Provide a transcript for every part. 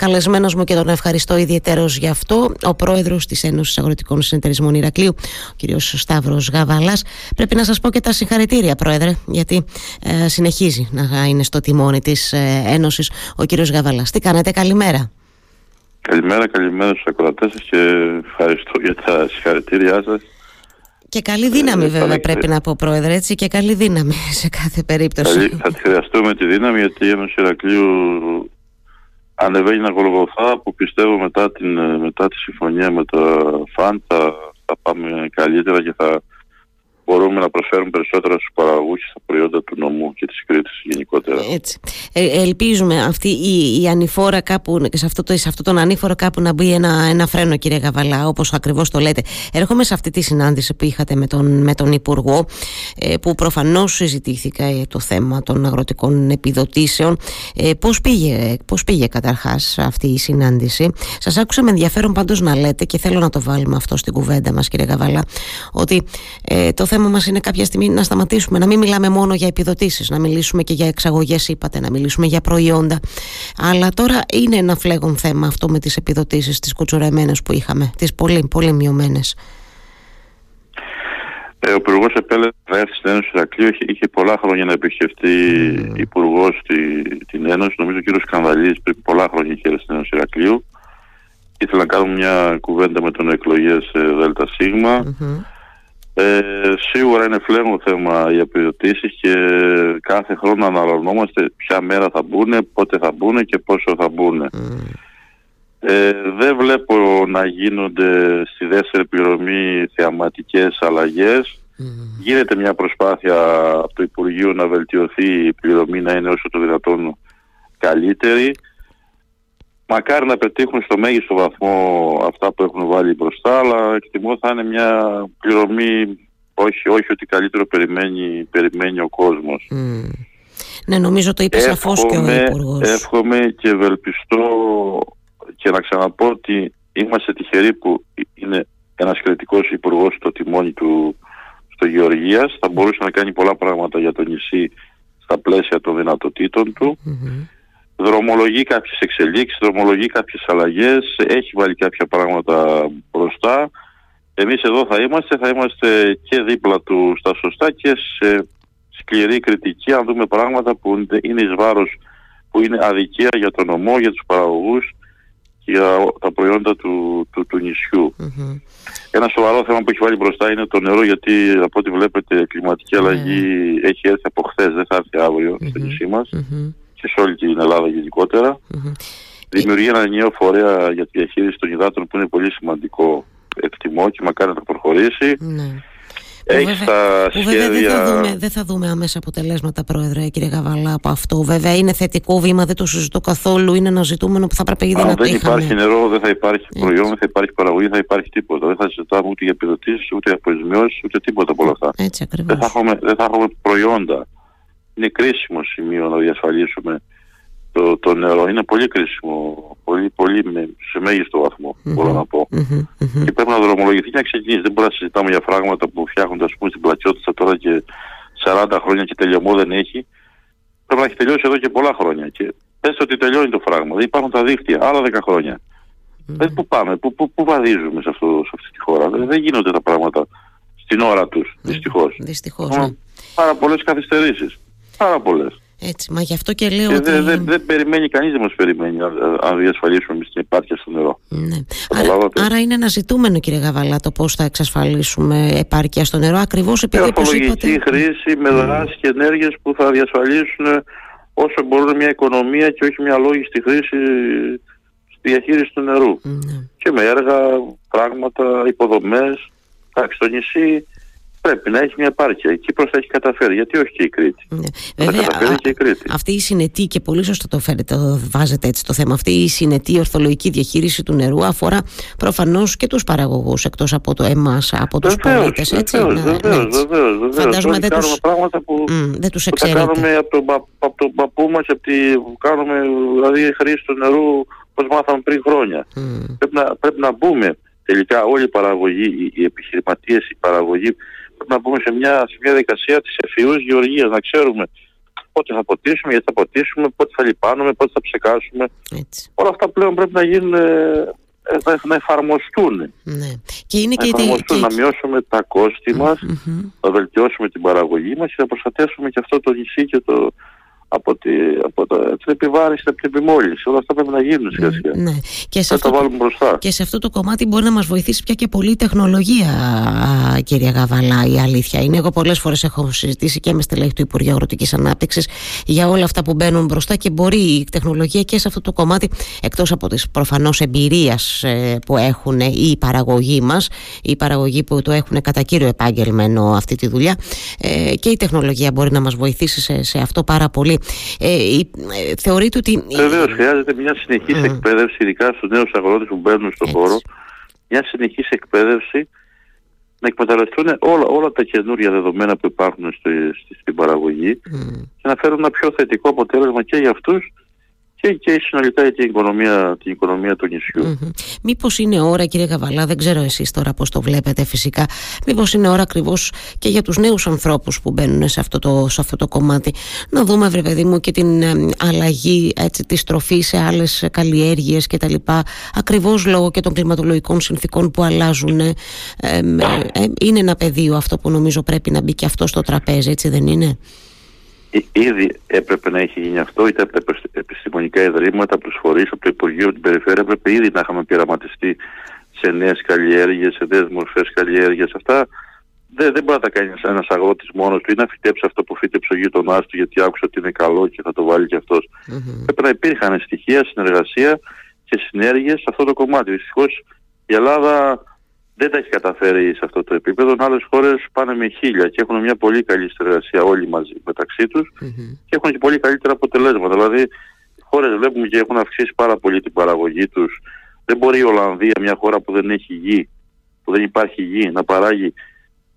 καλεσμένος μου και τον ευχαριστώ ιδιαίτερο γι' αυτό, ο πρόεδρος της Ένωσης Αγροτικών Συνεταιρισμών Ηρακλείου, ο κ. Σταύρος Γαβαλά. Πρέπει να σας πω και τα συγχαρητήρια, πρόεδρε, γιατί ε, συνεχίζει να είναι στο τιμόνι της ε, Ένωσης ο κ. Γαβαλά. Τι κάνετε, καλημέρα. Καλημέρα, καλημέρα στους ακροατές σας και ευχαριστώ για τα συγχαρητήριά σας. Και καλή δύναμη ε, βέβαια πρέπει να πω πρόεδρε έτσι και καλή δύναμη σε κάθε περίπτωση. Καλή, θα τη χρειαστούμε τη δύναμη γιατί η Ένωση Ηρακλείου ανεβαίνει ένα γολγοθά που πιστεύω μετά, την, μετά τη συμφωνία με τα ΦΑΝ θα, θα πάμε καλύτερα και θα μπορούμε να προσφέρουμε περισσότερα στους παραγωγούς και στα προϊόντα του νομού και της Κρήτης γενικότερα. Έτσι. Ε, ελπίζουμε αυτή η, η ανηφόρα κάπου, σε αυτό, το, σε αυτό τον ανήφορο κάπου να μπει ένα, ένα φρένο κύριε Γαβαλά, όπως ακριβώς το λέτε. Έρχομαι σε αυτή τη συνάντηση που είχατε με τον, με τον Υπουργό, ε, που προφανώς συζητήθηκα ε, το θέμα των αγροτικών επιδοτήσεων. Ε, πώς, πήγε, πώς πήγε καταρχάς αυτή η συνάντηση; Σας άκουσα με ενδιαφέρον πάντως να λέτε και θέλω να το βάλουμε αυτό στην κουβέντα μας κύριε Γαβαλά, ότι ε, το θέμα θέμα μας είναι κάποια στιγμή να σταματήσουμε, να μην μιλάμε μόνο για επιδοτήσεις, να μιλήσουμε και για εξαγωγές είπατε, να μιλήσουμε για προϊόντα. Αλλά τώρα είναι ένα φλέγον θέμα αυτό με τις επιδοτήσεις, τις κουτσουρεμένες που είχαμε, τις πολύ, πολύ μειωμένες. Ε, ο Υπουργός επέλεξε να έρθει στην Ένωση Ηρακλείου. Είχε, είχε πολλά χρόνια να επισκεφτεί mm. υπουργός στη, την Ένωση. Νομίζω ο κ. Σκανδαλή πριν πολλά χρόνια είχε έρθει στην Ένωση Ηρακλείου. Ήθελα να κάνουμε μια κουβέντα με τον εκλογές ΔΣ. Mm-hmm. Ε, σίγουρα είναι φλέγον θέμα οι επιδοτήσεις και κάθε χρόνο αναλαμβανόμαστε ποια μέρα θα μπουν, πότε θα μπουν και πόσο θα μπουν. Ε, δεν βλέπω να γίνονται στη δεύτερη πληρωμή θεαματικές αλλαγές. Γίνεται μια προσπάθεια από το Υπουργείο να βελτιωθεί η πληρωμή να είναι όσο το δυνατόν καλύτερη. Μακάρι να πετύχουν στο μέγιστο βαθμό αυτά που έχουν βάλει μπροστά, αλλά εκτιμώ θα είναι μια πληρωμή όχι, όχι ότι καλύτερο περιμένει, περιμένει ο κόσμος. Ναι, νομίζω το είπε σαφώς και ο Υπουργός. Εύχομαι και ευελπιστώ και να ξαναπώ ότι είμαστε τυχεροί που είναι ένας κριτικός υπουργός στο τιμόνι του στο Γεωργίας. Θα μπορούσε να κάνει πολλά πράγματα για το νησί στα πλαίσια των δυνατοτήτων του δρομολογεί κάποιες εξελίξεις, δρομολογεί κάποιες αλλαγές, έχει βάλει κάποια πράγματα μπροστά. Εμείς εδώ θα είμαστε, θα είμαστε και δίπλα του στα σωστά και σε σκληρή κριτική αν δούμε πράγματα που είναι εις βάρος, που είναι αδικία για τον νομό, για τους παραγωγούς και για τα προϊόντα του, του, του νησιου Ένα σοβαρό θέμα που έχει βάλει μπροστά είναι το νερό γιατί από ό,τι βλέπετε η κλιματική αλλαγή έχει έρθει από χθες, δεν θα έρθει αύριο στο νησί μας και σε όλη την Ελλάδα γενικότερα. Mm-hmm. Δημιουργεί ένα νέο φορέα για τη διαχείριση των υδάτων που είναι πολύ σημαντικό εκτιμώ και μακάρι να το προχωρήσει. Ναι. Έχει τα σχέδια... Βέβαια δεν θα, δούμε, δεν θα δούμε άμεσα αποτελέσματα, Πρόεδρε, κύριε Γαβαλά, από αυτό. Βέβαια είναι θετικό βήμα, δεν το συζητώ καθόλου. Είναι ένα ζητούμενο που θα πρέπει ήδη να το δεν υπάρχει νερό, δεν θα υπάρχει προϊόν, δεν θα υπάρχει παραγωγή, δεν θα υπάρχει τίποτα. Δεν θα συζητάμε ούτε για επιδοτήσεις, ούτε για αποζημιώσεις, ούτε τίποτα από όλα αυτά. Έτσι Δεν θα έχουμε, δεν θα έχουμε προϊόντα είναι κρίσιμο σημείο να διασφαλίσουμε το, το νερό. Είναι πολύ κρίσιμο, πολύ, πολύ με, σε μέγιστο βαθμό, mm-hmm. μπορώ να πω. Mm-hmm. Και πρέπει να δρομολογηθεί και να ξεκινήσει. Δεν μπορούμε να συζητάμε για πράγματα που φτιάχνονται ας πούμε στην πλατιότητα τώρα και 40 χρόνια και τελειωμό δεν έχει. Πρέπει να έχει τελειώσει εδώ και πολλά χρόνια. Και πες ότι τελειώνει το φράγμα. Δεν υπάρχουν τα δίκτυα, άλλα 10 χρόνια. Mm-hmm. Δεν πού πάμε, πού, πού, πού βαδίζουμε σε, αυτό, σε αυτή τη χώρα. Δεν, δεν γίνονται τα πράγματα στην ώρα τους, δυστυχώς. Δυστυχώς, ναι. Πάρα πολλές καθυστερήσεις. Πάρα πολλές. Έτσι, μα γι' αυτό και λέω. ότι... Δεν δε, δε περιμένει κανείς, δεν μας περιμένει αν διασφαλίσουμε εμείς την επάρκεια στο νερό. Ναι. Άρα, άρα, είναι ένα ζητούμενο, κύριε Γαβαλά, το πώς θα εξασφαλίσουμε επάρκεια στο νερό, ακριβώς επειδή. Όπως είπατε. χρήση με δράσει και ενέργειες που θα διασφαλίσουν όσο μπορούν μια οικονομία και όχι μια λόγιστη χρήση στη διαχείριση του νερού. Ναι. Και με έργα, πράγματα, υποδομές. Εντάξει, στο νησί πρέπει να έχει μια επάρκεια. Εκεί προς θα έχει καταφέρει. Γιατί όχι και η Κρήτη; Ναι. Βέβαια, καταφέρει και η Κρήτη. Αυτή η συνετή και πολύ σωστά το φέρετε, το βάζετε έτσι το θέμα. Αυτή η συνετή ορθολογική διαχείριση του νερού αφορά προφανώς και τους παραγωγούς εκτός από το εμάς, από τους πολίτες. Βεβαίως, βεβαίως. Φαντάζομαι δεν κάνουμε πράγματα που, mm, δεν τους που τα κάνουμε από τον, από τον παππού μας, κάνουμε δηλαδή χρήση του νερού όπως μάθαμε πριν χρόνια. Mm. Πρέπει, να, πρέπει να μπούμε τελικά όλοι οι παραγωγοί, οι επιχειρηματίες, οι παραγωγοί πρέπει να μπούμε σε μια, σε μια διαδικασία της εφηούς γεωργίας, να ξέρουμε πότε θα ποτίσουμε, γιατί θα ποτίσουμε, πότε θα λιπάνουμε, πότε θα ψεκάσουμε. Έτσι. Όλα αυτά πλέον πρέπει να γίνουν, ε, να, να εφαρμοστούν. Ναι. Και είναι Να και, η- εφαρμοστούν, και- να μειώσουμε τα κόστη μας, Μμμ. να βελτιώσουμε την παραγωγή μας και να προστατεύσουμε και αυτό το νησί και το, από, τη, από τα, την επιβάρηση, από την επιμόλυνση. Όλα αυτά πρέπει να γίνουν σιγά σιγά. Ναι. Και σε Να τα αυτό, βάλουμε μπροστά. και σε αυτό το κομμάτι μπορεί να μας βοηθήσει πια και πολύ η τεχνολογία, α, κυρία Γαβαλά, η αλήθεια είναι. Εγώ πολλές φορές έχω συζητήσει και με στελέχη του Υπουργείου Αγροτικής Ανάπτυξης για όλα αυτά που μπαίνουν μπροστά και μπορεί η τεχνολογία και σε αυτό το κομμάτι, εκτός από τις προφανώς εμπειρίας ε, που έχουν η παραγωγή μας, οι παραγωγοί που το έχουν κατά κύριο επάγγελμα ενώ αυτή τη δουλειά, ε, και η τεχνολογία μπορεί να μας βοηθήσει σε, σε αυτό πάρα πολύ. Ε, η- ε, θεωρείτε ότι... Βεβαίως χρειάζεται μια συνεχής Μμ. εκπαίδευση, ειδικά στους νέους αγρότες που μπαίνουν στον Έτσι. χώρο, μια συνεχής εκπαίδευση να εκμεταλλευτούν όλα, όλα τα καινούργια δεδομένα που υπάρχουν στη, στη- στην παραγωγή Μμ. και να φέρουν ένα πιο θετικό αποτέλεσμα και για αυτούς και, και συνολικά για την οικονομία, την οικονομία του νησιού. Μμμ. Μήπως είναι ώρα κύριε Καβαλά, δεν ξέρω εσείς τώρα πώς το βλέπετε φυσικά, μήπως είναι ώρα ακριβώς και για τους νέους ανθρώπους που μπαίνουν σε αυτό το, σε αυτό το κομμάτι να δούμε βρε παιδί μου και την ε, αλλαγή έτσι, της τροφής σε άλλες καλλιέργειες και τα λοιπά ακριβώς λόγω και των κλιματολογικών συνθήκων που αλλάζουν ε, ε, ε, είναι ένα πεδίο αυτό που νομίζω πρέπει να μπει και αυτό στο τραπέζι έτσι δεν είναι; Ή- Ήδη έπρεπε να έχει γίνει αυτό, είτε από τα επισ- επιστημονικά ιδρύματα, από τους φορείς, από το Υπουργείο, από την Περιφέρεια. Έπρεπε ήδη να είχαμε πειραματιστεί σε νέες καλλιέργειες, σε νέες μορφές καλλιέργειας. Αυτά δεν, δεν μπορεί να τα κάνει ένας αγρότης μόνος του ή να φυτέψει αυτό που φύτεψε ο γείτονά του γιατί άκουσε ότι είναι καλό και θα το βάλει κι αυτός. Μμμ. Πρέπει να υπήρχαν στοιχεία, συνεργασία και συνέργειες σε αυτό το κομμάτι. Δυστυχώς η Ελλάδα δεν τα έχει καταφέρει σε αυτό το επίπεδο. Άλλες χώρες πάνε με χίλια και έχουν μια πολύ καλή συνεργασία όλοι μαζί μεταξύ τους Μμμ. και έχουν και πολύ καλύτερα αποτελέσματα. Δηλαδή, οι χώρες βλέπουμε και έχουν αυξήσει πάρα πολύ την παραγωγή τους. Δεν μπορεί η Ολλανδία, μια χώρα που δεν έχει γη, που δεν υπάρχει γη, να παράγει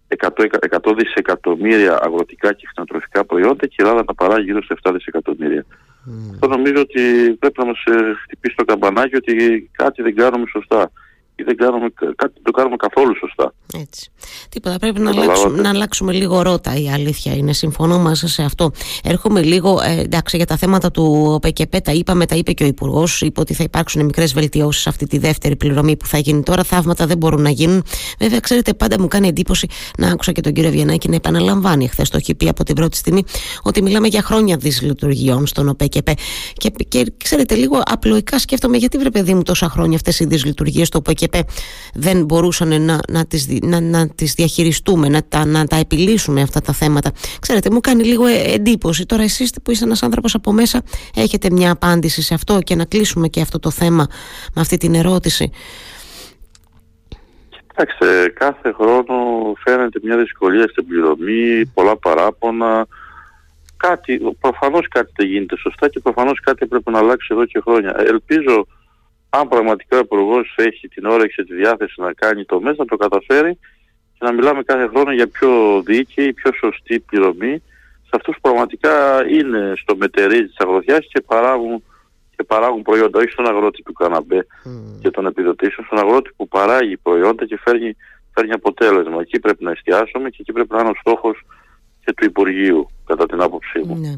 100, 100 δισεκατομμύρια αγροτικά και κτηνοτροφικά προϊόντα και η Ελλάδα να παράγει γύρω σε 7 δισεκατομμύρια. Μμ. Αυτό νομίζω ότι πρέπει να μας χτυπήσει το καμπανάκι ότι κάτι δεν κάνουμε σωστά. Ή δεν κάνουμε, κάτι δεν το κάνουμε καθόλου σωστά. Έτσι. Τίποτα. Πρέπει να Καταλάβατε. αλλάξουμε, να αλλάξουμε λίγο ρότα. Η αλήθεια είναι. Συμφωνώ μαζί σε αυτό. Έρχομαι λίγο. Ε, εντάξει, για τα θέματα του ΠΚΠ τα είπαμε, τα είπε και ο Υπουργός. Είπε ότι θα υπάρξουν μικρές βελτιώσεις σε αυτή τη δεύτερη πληρωμή που θα γίνει τώρα. Θαύματα δεν μπορούν να γίνουν. Βέβαια, ξέρετε, πάντα μου κάνει εντύπωση να άκουσα και τον κύριο Βιενάκη να επαναλαμβάνει. Χθες το έχει πει από την πρώτη στιγμή ότι μιλάμε για χρόνια δυσλειτουργιών στον ΟΠΕΚΕΠ. Και, και ξέρετε, λίγο απλοϊκά σκέφτομαι γιατί βρε παιδί μου τόσα χρόνια αυτές οι δυσλειτουργίες του ΟΠΕΚΕΠ δεν μπορούσαν να, να, τις, δι- να, να τις διαχειριστούμε, να τα, να τα επιλύσουμε αυτά τα θέματα. Ξέρετε, μου κάνει λίγο ε, εντύπωση. Τώρα εσείς που είστε ένας άνθρωπος από μέσα έχετε μια απάντηση σε αυτό και να κλείσουμε και αυτό το θέμα με αυτή την ερώτηση. Κοιτάξτε, κάθε χρόνο φαίνεται μια δυσκολία στην πληρωμή, πολλά παράπονα. Κάτι, προφανώς κάτι δεν γίνεται σωστά και προφανώς κάτι πρέπει να αλλάξει εδώ και χρόνια. Ελπίζω, αν πραγματικά ο υπουργός έχει την όρεξη και τη διάθεση να κάνει το μέσα, να το καταφέρει και να μιλάμε κάθε χρόνο για πιο δίκαιη, πιο σωστή πληρωμή σε αυτούς που πραγματικά είναι στο μετερίζει της αγροτιάς και παράγουν, και παράγουν προϊόντα, όχι στον αγρότη του καναμπέ και των επιδοτήσεων, στον αγρότη που παράγει προϊόντα και φέρνει, φέρνει αποτέλεσμα. Εκεί πρέπει να εστιάσουμε και εκεί πρέπει να είναι ο στόχος και του Υπουργείου, κατά την άποψή μου. Ναι.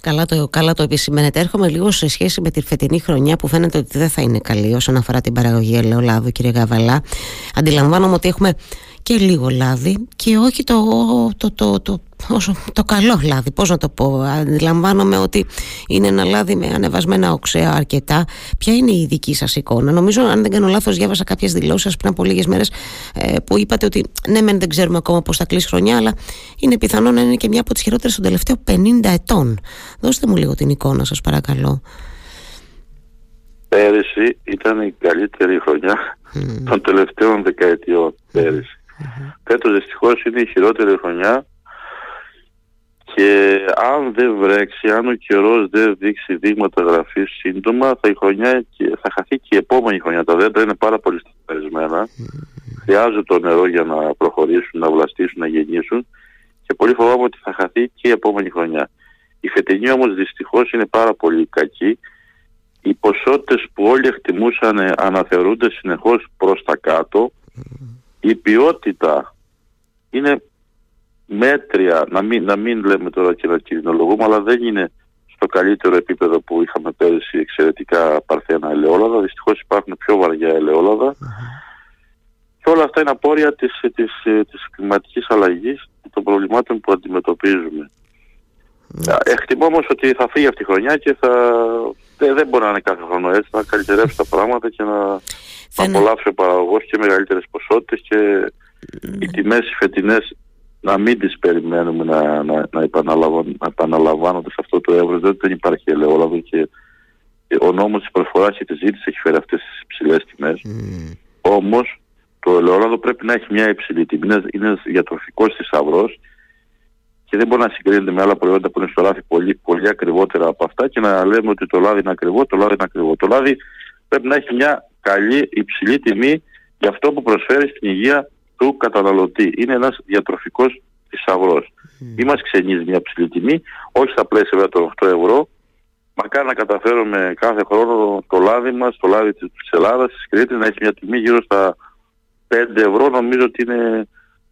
Καλά, το, καλά το επισημαίνετε. Έρχομαι λίγο σε σχέση με τη φετινή χρονιά που φαίνεται ότι δεν θα είναι καλή όσον αφορά την παραγωγή ελαιολάδου, κύριε Γαβαλά. Αντιλαμβάνομαι ότι έχουμε και λίγο λάδι και όχι το, το, το, το, όσο, το καλό λάδι. Πώς να το πω. Αντιλαμβάνομαι ότι είναι ένα λάδι με ανεβασμένα οξέα αρκετά. Ποια είναι η δική σας εικόνα; Νομίζω, αν δεν κάνω λάθος, διάβασα κάποιες δηλώσεις σας πριν από λίγες μέρες ε, που είπατε ότι ναι, μεν δεν ξέρουμε ακόμα πώς θα κλείσει χρονιά, αλλά είναι πιθανό να είναι και μια από τις χειρότερες των τελευταίων 50 ετών. Δώστε μου λίγο την εικόνα σας παρακαλώ. Πέρυσι ήταν η καλύτερη χρονιά Μμμ. των τελευταίων δεκαετιών. Πέρυσι. Φέτος δυστυχώς είναι η χειρότερη χρονιά και αν δεν βρέξει, αν ο καιρός δεν δείξει δείγματα γραφής σύντομα, θα, η χρονιά, και- θα χαθεί και η επόμενη χρονιά. Τα δέντρα είναι πάρα πολύ σταθερισμένα. Χρειάζεται το νερό για να προχωρήσουν, να βλαστήσουν, να γεννήσουν και πολύ φοβάμαι ότι θα χαθεί και η επόμενη χρονιά. Η φετινή όμως δυστυχώς είναι πάρα πολύ κακή. Οι ποσότητες που όλοι εκτιμούσαν ε, αναθεωρούνται συνεχώς προς τα κάτω. Η ποιότητα είναι μέτρια, να μην, να μην λέμε τώρα και να κοινολογούμε, αλλά δεν είναι στο καλύτερο επίπεδο που είχαμε πέρυσι εξαιρετικά παρθένα ελαιόλαδα. Δυστυχώς υπάρχουν πιο βαριά Και όλα αυτά είναι απόρρια της, της, της κλιματικής αλλαγής και των προβλημάτων που αντιμετωπίζουμε. Mm. Εκτιμώ όμως ότι θα φύγει αυτή η χρονιά και θα... δεν, δεν μπορεί να είναι κάθε χρόνο έτσι, να καλυτερεύσει τα πράγματα και να, απολαύσει ο παραγωγός και μεγαλύτερες ποσότητες και οι τιμές οι φετινές να μην τις περιμένουμε να, να, να, επαναλαμβάνονται σε αυτό το εύρος, δεν, δεν υπάρχει ελαιόλαδο και ο νόμος της προσφοράς και της ζήτησης έχει φέρει αυτές τις υψηλές τιμές. Mm. Όμως το ελαιόλαδο πρέπει να έχει μια υψηλή τιμή, είναι, είναι διατροφικός θησαυρός και δεν μπορεί να συγκρίνεται με άλλα προϊόντα που είναι στο λάδι πολύ, πολύ ακριβότερα από αυτά και να λέμε ότι το λάδι είναι ακριβό, το λάδι είναι ακριβό. Το λάδι πρέπει να έχει μια καλή υψηλή τιμή για αυτό που προσφέρει στην υγεία του καταναλωτή. Είναι ένας διατροφικός θησαυρός. Mm. Είμαστε ξενείς μια ψηλή τιμή, όχι στα πλαίσια βέβαια των 8 ευρώ. Μακάρι να καταφέρουμε κάθε χρόνο το λάδι μας, το λάδι της Ελλάδας, της Κρήτης, να έχει μια τιμή γύρω στα 5 ευρώ. Νομίζω ότι είναι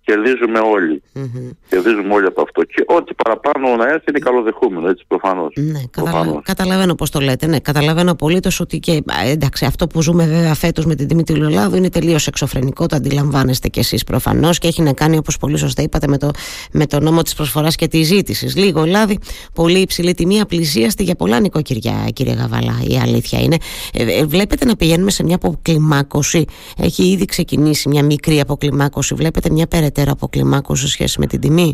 κερδίζουμε όλοι. Mm-hmm. Κερδίζουμε όλοι από αυτό. Και ό,τι παραπάνω να έρθει είναι καλοδεχούμενο, έτσι προφανώς. Ναι, καταλα... καταλαβαίνω πώς το λέτε. Ναι, καταλαβαίνω απολύτως ότι και εντάξει, αυτό που ζούμε βέβαια φέτος με την τιμή του Ελλάδου είναι τελείως εξωφρενικό. Το αντιλαμβάνεστε κι εσείς προφανώς και έχει να κάνει, όπως πολύ σωστά είπατε, με το, με το νόμο της προσφοράς και της ζήτησης. Λίγο λάδι, πολύ υψηλή τιμή, απλησίαστη για πολλά νοικοκυριά, κύριε Γαβαλά. Η αλήθεια είναι. Ε, ε, βλέπετε να πηγαίνουμε σε μια αποκλιμάκωση; Έχει ήδη ξεκινήσει μια μικρή αποκλιμάκωση. Βλέπετε μια περαιτέρω ιδιαίτερα αποκλιμάκωση σε σχέση με την τιμή;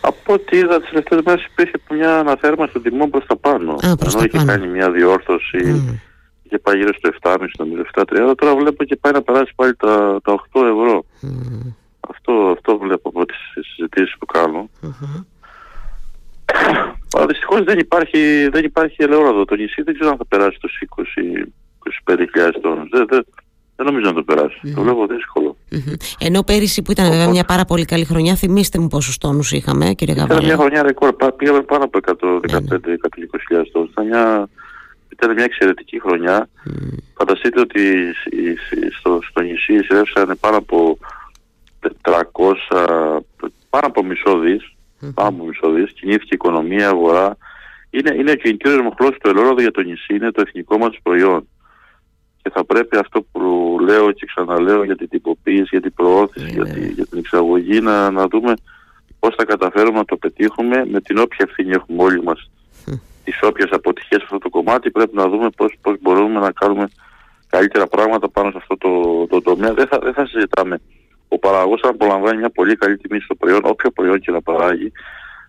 Από ό,τι είδα τις τελευταίες μέρες υπήρχε μια αναθέρμανση των τιμών προς τα πάνω. Α, προς Ενώ τα είχε κάνει μια διόρθωση mm. και πάει γύρω στο 7,5 νομίζω 7,30 τώρα βλέπω και πάει να περάσει πάλι τα, τα 8 ευρώ. Mm. Αυτό, αυτό βλέπω από τις συζητήσεις που κάνω. Mm-hmm. Αλλά δυστυχώς δεν υπάρχει, δεν υπάρχει ελαιόλαδο. Το νησί δεν ξέρω αν θα περάσει τους 20-25 τόνους. Δεν, δεν, δεν νομίζω να το περάσει. Mm-hmm. Το βλέπω δύσκολο. Mm-hmm. Ενώ πέρυσι που ήταν βέβαια μια πάρα πολύ καλή χρονιά, θυμίστε μου πόσους τόνους είχαμε, κύριε Γαβάλα. Ήταν μια χρονιά ρεκόρ. Πήγαμε πάνω από 115-120 τόνους. Ήταν μια, ήταν μια εξαιρετική χρονιά. Mm. Φανταστείτε ότι στο, στο νησί εισρεύσαν πάνω από 400, πάνω από μισό δις, mm-hmm. πάνω από μισό δις, κινήθηκε η οικονομία, αγορά. Είναι, είναι ο κινητήριος μοχλός του ελαιόλαδου για το νησί, είναι το εθνικό μας προϊόν και θα πρέπει αυτό που λέω και ξαναλέω για την τυποποίηση, για την προώθηση, για, τη, για την εξαγωγή να, να δούμε πώς θα καταφέρουμε να το πετύχουμε με την όποια ευθύνη έχουμε όλοι μας τις όποιες αποτυχίες σε αυτό το κομμάτι πρέπει να δούμε πώς, πώς μπορούμε να κάνουμε καλύτερα πράγματα πάνω σε αυτό το, το τομέα. Δεν θα, δεν θα συζητάμε. Ο παραγωγός αν απολαμβάνει μια πολύ καλή τιμή στο προϊόν, όποιο προϊόν και να παράγει,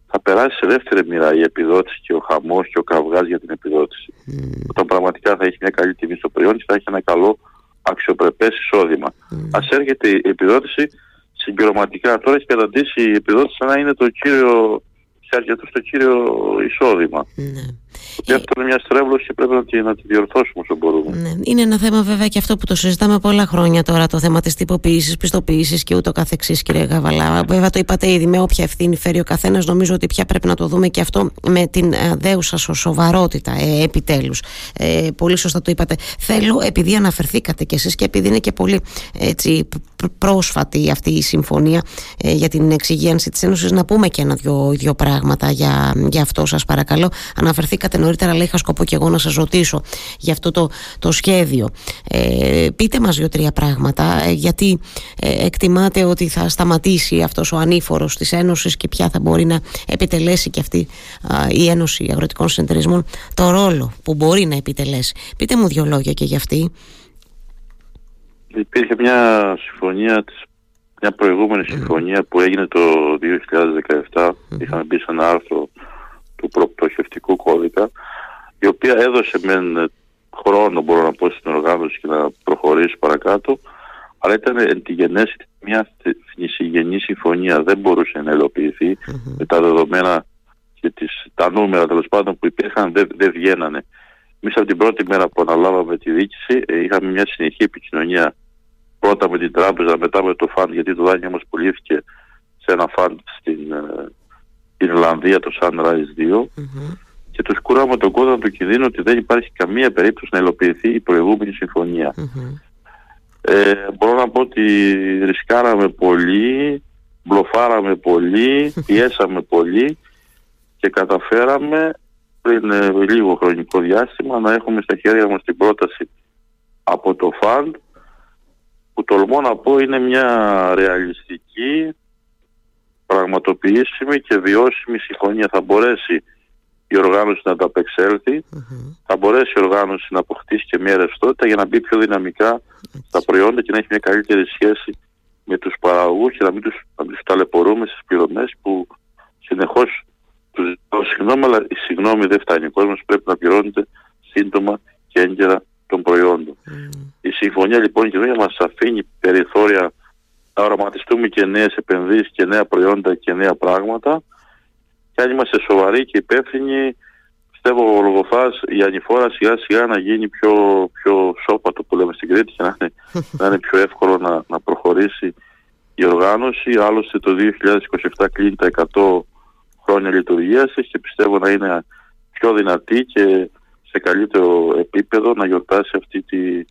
θα περάσει σε δεύτερη μοίρα η επιδότηση και ο χαμός και ο καυγάς για την επιδότηση. Mm. Όταν πραγματικά θα έχει μια καλή τιμή στο προϊόν και θα έχει ένα καλό αξιοπρεπές εισόδημα. Mm. Α έρχεται η επιδότηση συμπληρωματικά. Τώρα έχει καταντήσει η επιδότηση να είναι το κύριο αρκετό στο κύριο εισόδημα. Ναι. Και αυτό είναι μια στρέβλωση και πρέπει να τη, να τη διορθώσουμε όσο μπορούμε. Ναι. Είναι ένα θέμα βέβαια και αυτό που το συζητάμε πολλά χρόνια τώρα, το θέμα της τυποποίησης, πιστοποίησης και ούτω καθεξής, κύριε Γαβαλά. Βέβαια το είπατε ήδη, με όποια ευθύνη φέρει ο καθένας, νομίζω ότι πια πρέπει να το δούμε και αυτό με την ε, δέουσα σοβαρότητα, ε, επιτέλους. Ε, πολύ σωστά το είπατε. Θέλω, επειδή αναφερθήκατε κι εσείς και επειδή είναι και πολύ έτσι, πρόσφατη αυτή η συμφωνία ε, για την εξυγίανση της Ένωσης, να πούμε και ένα-δυο πράγματα για, για αυτό, σας παρακαλώ. Αναφερθήκατε νωρίτερα, αλλά είχα σκοπό και εγώ να σας ρωτήσω για αυτό το, το σχέδιο. Ε, πείτε μας δύο-τρία πράγματα, ε, γιατί ε, εκτιμάτε ότι θα σταματήσει αυτός ο ανήφορος της Ένωσης και ποια θα μπορεί να επιτελέσει και αυτή η Ένωση Αγροτικών Συνεταιρισμών το ρόλο που μπορεί να επιτελέσει. Πείτε μου δύο λόγια και για αυτή. Υπήρχε μια συμφωνία, μια προηγούμενη συμφωνία που έγινε το 2017. Είχαμε μπει σε ένα άρθρο του προπτωχευτικού κώδικα, η οποία έδωσε με χρόνο, μπορώ να πω, στην οργάνωση και να προχωρήσει παρακάτω, αλλά ήταν εν τη γενέση μια θνησιγενή συμφωνία. Δεν μπορούσε να ελοποιηθει με τα δεδομένα και τις, τα νούμερα τέλος πάντων που υπήρχαν δεν, δεν βγαίνανε. Εμείς από την πρώτη μέρα που αναλάβαμε τη διοίκηση ε, είχαμε μια συνεχή επικοινωνία πρώτα με την τράπεζα, μετά με το φαντ, γιατί το δάνειο μας πουλήθηκε σε ένα φαντ στην ε, Ιρλανδία, το Sunrise 2, mm-hmm. και τους κουράμε τον κόδωνα του κινδύνου ότι δεν υπάρχει καμία περίπτωση να υλοποιηθεί η προηγούμενη συμφωνία. Mm-hmm. Ε, μπορώ να πω ότι ρισκάραμε πολύ, μπλοφάραμε πολύ, πιέσαμε πολύ και καταφέραμε πριν ε, λίγο χρονικό διάστημα να έχουμε στα χέρια μας την πρόταση από το ΦΑΝΤ που τολμώ να πω είναι μια ρεαλιστική, πραγματοποιήσιμη και βιώσιμη συμφωνία. Θα μπορέσει η οργάνωση να ανταπεξέλθει, θα μπορέσει η οργάνωση να αποκτήσει και μια ρευστότητα για να μπει πιο δυναμικά στα προϊόντα και να έχει μια καλύτερη σχέση με τους παραγωγούς και να μην τους, να τους ταλαιπωρούμε στις πληρωμές που συνεχώς τους ζητώ συγγνώμη, αλλά η συγγνώμη δεν φτάνει. Ο κόσμος πρέπει να πληρώνεται σύντομα και έγκαιρα των προϊόντων. Η συμφωνία λοιπόν και εδώ μας αφήνει περιθώρια να οραματιστούμε και νέες επενδύσεις και νέα προϊόντα και νέα πράγματα και αν είμαστε σοβαροί και υπεύθυνοι πιστεύω ο Λογοφάς η ανηφόρα σιγά σιγά να γίνει πιο, πιο σώπατο που λέμε στην Κρήτη και να είναι, να είναι πιο εύκολο να, να προχωρήσει η οργάνωση. Άλλωστε το 2027 κλείνει τα 100 χρόνια λειτουργίας και πιστεύω να είναι πιο δυνατή και σε καλύτερο επίπεδο να γιορτάσει αυτή τη,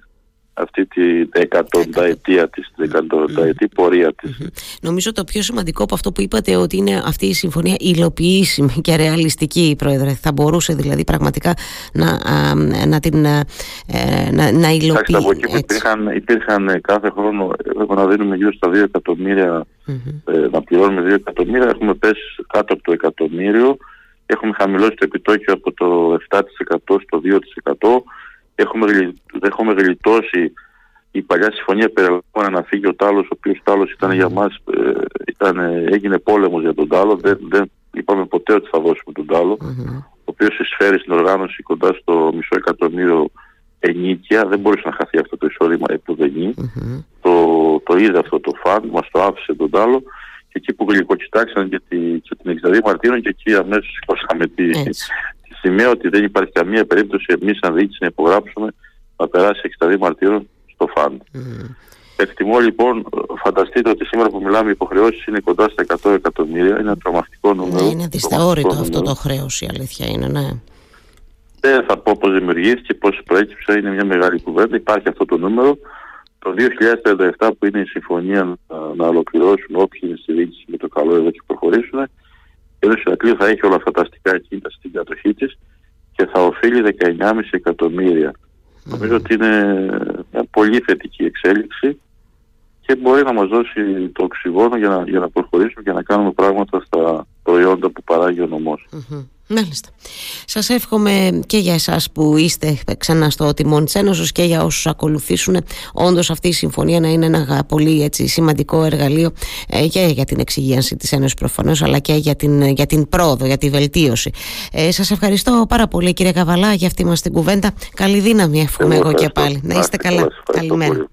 αυτή τη εκατονταετία της, την εκατονταετή πορεία της. Νομίζω το πιο σημαντικό από αυτό που είπατε ότι είναι αυτή η συμφωνία υλοποιήσιμη και ρεαλιστική, Πρόεδρε. Θα μπορούσε δηλαδή πραγματικά να, να την ε, να, να υλοποιήσει. από εκεί που υπήρχαν, υπήρχαν κάθε χρόνο έπρεπε να δίνουμε γύρω στα 2 εκατομμύρια, ε, να πληρώνουμε 2 εκατομμύρια, έχουμε πέσει κάτω από το εκατομμύριο έχουμε χαμηλώσει το επιτόκιο από το 7% στο 2%. Έχουμε, έχουμε γλιτώσει η παλιά συμφωνία περιλαμβάνει να φύγει ο Τάλος, ο οποίος Τάλος ήταν για μας, ε, ήταν, έγινε πόλεμος για τον Τάλο, δεν, δεν είπαμε ποτέ ότι θα δώσουμε τον Τάλο, ο οποίος εισφέρει στην οργάνωση κοντά στο μισό εκατομμύριο ενίκεια, δεν μπορούσε να χαθεί αυτό το εισόδημα επουδενή. Mm-hmm. Το, το είδε αυτό το φαν, μας το άφησε τον Τάλο. Και εκεί που γλυκοκοιτάξαν και, τη, και την 62 Μαρτίνων και εκεί αμέσως σηκώσαμε τη, τη σημαία ότι δεν υπάρχει καμία περίπτωση εμείς σαν διοίκηση να υπογράψουμε να περάσει 62 Μαρτίνων στο ΦΑΝ. Mm. Εκτιμώ λοιπόν, φανταστείτε ότι σήμερα που μιλάμε οι υποχρεώσεις είναι κοντά στα 100 εκατομμύρια. Είναι ένα τρομακτικό νούμερο. Ναι, είναι δυσθεώρητο αυτό το χρέος, η αλήθεια είναι, ναι. Δεν θα πω πώς δημιουργήθηκε, πώς προέκυψε, είναι μια μεγάλη κουβέντα. Υπάρχει αυτό το νούμερο. Το 2037 που είναι η συμφωνία να, να ολοκληρώσουν όποιοι είναι στη διοίκηση με το καλό εδώ και προχωρήσουν, η Ένωση Ηρακλείου θα έχει όλα αυτά τα αστικά κίνητα στην κατοχή της και θα οφείλει 19,5 εκατομμύρια. Mm. Νομίζω ότι είναι μια πολύ θετική εξέλιξη και μπορεί να μας δώσει το οξυγόνο για να, για να προχωρήσουμε και να κάνουμε πράγματα στα προϊόντα που παράγει ο νομός. Μάλιστα. Σας εύχομαι και για εσάς που είστε ξανά στο τιμόνι της Ένωσης και για όσους ακολουθήσουν όντως αυτή η συμφωνία να είναι ένα πολύ έτσι, σημαντικό εργαλείο ε, και για την εξυγίανση της Ένωσης προφανώς αλλά και για την, για την πρόοδο, για τη βελτίωση. Ε, σας ευχαριστώ πάρα πολύ κύριε Καβαλά για αυτή μας την κουβέντα. Καλή δύναμη εύχομαι εγώ, εγώ και πάλι. Να είστε καλά. Καλημέρα.